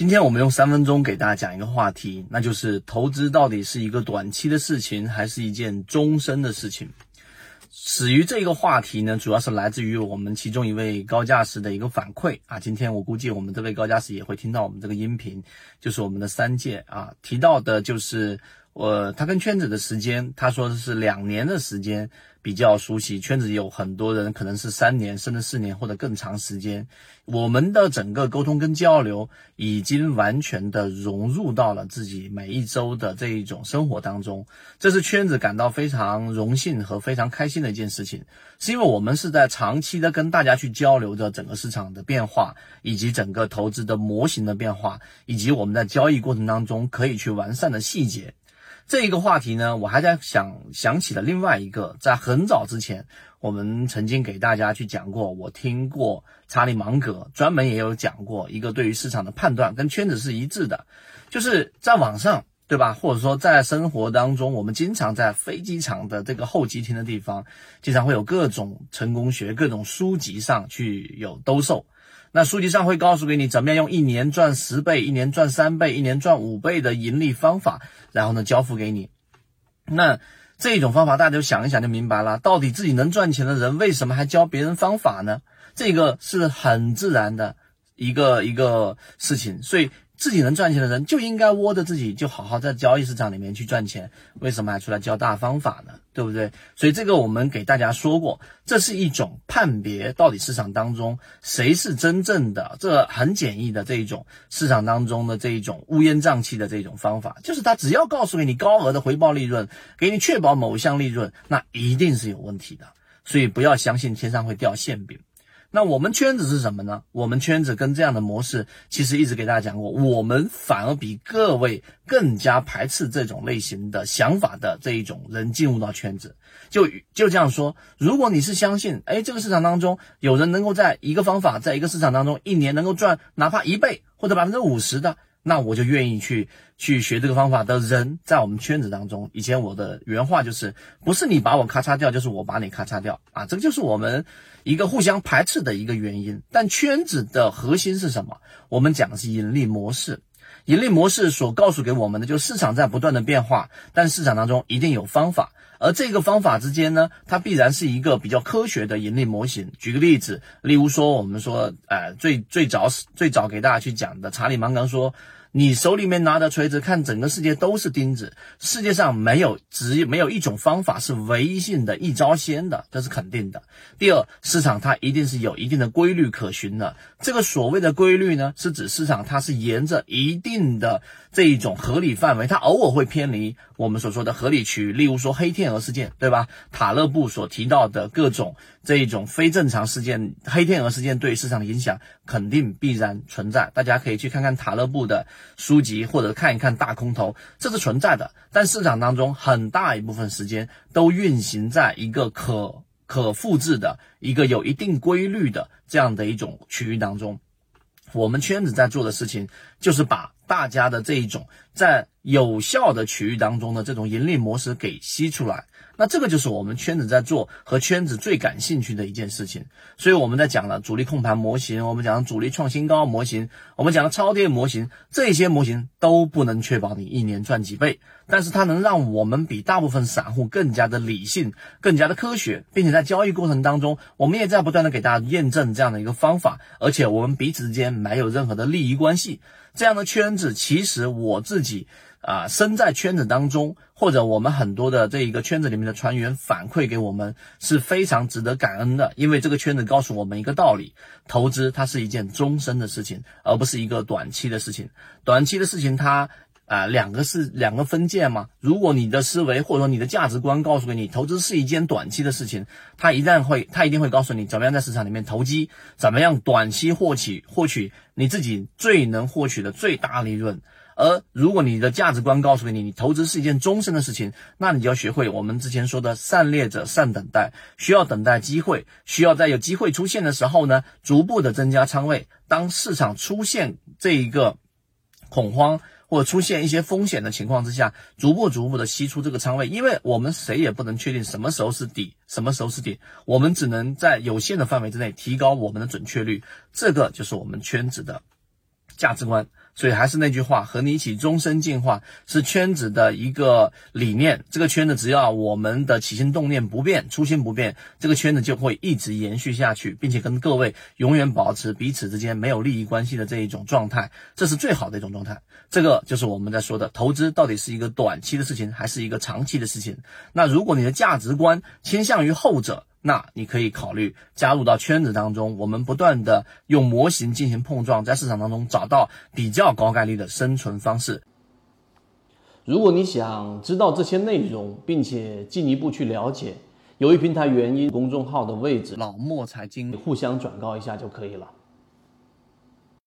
今天我们用三分钟给大家讲一个话题，那就是投资到底是一个短期的事情，还是一件终身的事情？始于这个话题呢，主要是来自于我们其中一位高价值的一个反馈啊。今天我估计我们这位高价值也会听到我们这个音频，就是我们的三届啊提到的，就是我他跟圈子的时间，他说的是两年的时间。比较熟悉圈子，有很多人可能是三年甚至四年或者更长时间。我们的整个沟通跟交流已经完全的融入到了自己每一周的这一种生活当中，这是圈子感到非常荣幸和非常开心的一件事情。是因为我们是在长期的跟大家去交流着整个市场的变化，以及整个投资的模型的变化，以及我们在交易过程当中可以去完善的细节。这一个话题呢，我还在想想起了另外一个，在很早之前，我们曾经给大家去讲过，我听过查理芒格专门也有讲过一个对于市场的判断跟圈子是一致的，就是在网上，对吧？或者说在生活当中，我们经常在飞机场的这个候机厅的地方，经常会有各种成功学、各种书籍上去有兜售。那书籍上会告诉给你怎么样用一年赚十倍、一年赚三倍、一年赚五倍的盈利方法，然后呢交付给你。那这种方法大家就想一想就明白了，到底自己能赚钱的人为什么还教别人方法呢？这个是很自然的一个一个事情，所以。自己能赚钱的人就应该窝着自己，就好好在交易市场里面去赚钱。为什么还出来教大方法呢？对不对？所以这个我们给大家说过，这是一种判别到底市场当中谁是真正的，这很简易的这一种市场当中的这一种乌烟瘴气的这种方法，就是他只要告诉给你高额的回报利润，给你确保某项利润，那一定是有问题的。所以不要相信天上会掉馅饼。那我们圈子是什么呢？我们圈子跟这样的模式，其实一直给大家讲过，我们反而比各位更加排斥这种类型的想法的这一种人进入到圈子。就就这样说，如果你是相信，哎，这个市场当中有人能够在一个方法，在一个市场当中一年能够赚哪怕一倍或者百分之五十的。那我就愿意去去学这个方法的人，在我们圈子当中，以前我的原话就是，不是你把我咔嚓掉，就是我把你咔嚓掉啊，这个就是我们一个互相排斥的一个原因。但圈子的核心是什么？我们讲的是盈利模式。盈利模式所告诉给我们的，就是市场在不断的变化，但市场当中一定有方法，而这个方法之间呢，它必然是一个比较科学的盈利模型。举个例子，例如说，我们说，呃，最最早最早给大家去讲的查理芒格说。你手里面拿的锤子，看整个世界都是钉子。世界上没有只没有一种方法是唯一性的、一招鲜的，这是肯定的。第二，市场它一定是有一定的规律可循的。这个所谓的规律呢，是指市场它是沿着一定的这一种合理范围，它偶尔会偏离我们所说的合理区域。例如说黑天鹅事件，对吧？塔勒布所提到的各种这一种非正常事件，黑天鹅事件对市场的影响肯定必然存在。大家可以去看看塔勒布的。书籍或者看一看大空头，这是存在的。但市场当中很大一部分时间都运行在一个可可复制的一个有一定规律的这样的一种区域当中。我们圈子在做的事情就是把大家的这一种在有效的区域当中的这种盈利模式给吸出来。那这个就是我们圈子在做和圈子最感兴趣的一件事情，所以我们在讲了主力控盘模型，我们讲主力创新高模型，我们讲了超跌模型，这些模型都不能确保你一年赚几倍，但是它能让我们比大部分散户更加的理性，更加的科学，并且在交易过程当中，我们也在不断的给大家验证这样的一个方法，而且我们彼此之间没有任何的利益关系，这样的圈子其实我自己。啊，身在圈子当中，或者我们很多的这一个圈子里面的船员反馈给我们是非常值得感恩的，因为这个圈子告诉我们一个道理：投资它是一件终身的事情，而不是一个短期的事情。短期的事情，它啊两个是两个分界嘛。如果你的思维或者说你的价值观告诉给你，投资是一件短期的事情，它一旦会，它一定会告诉你怎么样在市场里面投机，怎么样短期获取获取你自己最能获取的最大利润。而如果你的价值观告诉你，你投资是一件终身的事情，那你就要学会我们之前说的善猎者善等待，需要等待机会，需要在有机会出现的时候呢，逐步的增加仓位。当市场出现这一个恐慌或者出现一些风险的情况之下，逐步逐步的吸出这个仓位，因为我们谁也不能确定什么时候是底，什么时候是底，我们只能在有限的范围之内提高我们的准确率。这个就是我们圈子的价值观。所以还是那句话，和你一起终身进化是圈子的一个理念。这个圈子只要我们的起心动念不变，初心不变，这个圈子就会一直延续下去，并且跟各位永远保持彼此之间没有利益关系的这一种状态，这是最好的一种状态。这个就是我们在说的，投资到底是一个短期的事情，还是一个长期的事情？那如果你的价值观倾向于后者，那你可以考虑加入到圈子当中，我们不断的用模型进行碰撞，在市场当中找到比较高概率的生存方式。如果你想知道这些内容，并且进一步去了解，由于平台原因，公众号的位置老莫财经互相转告一下就可以了。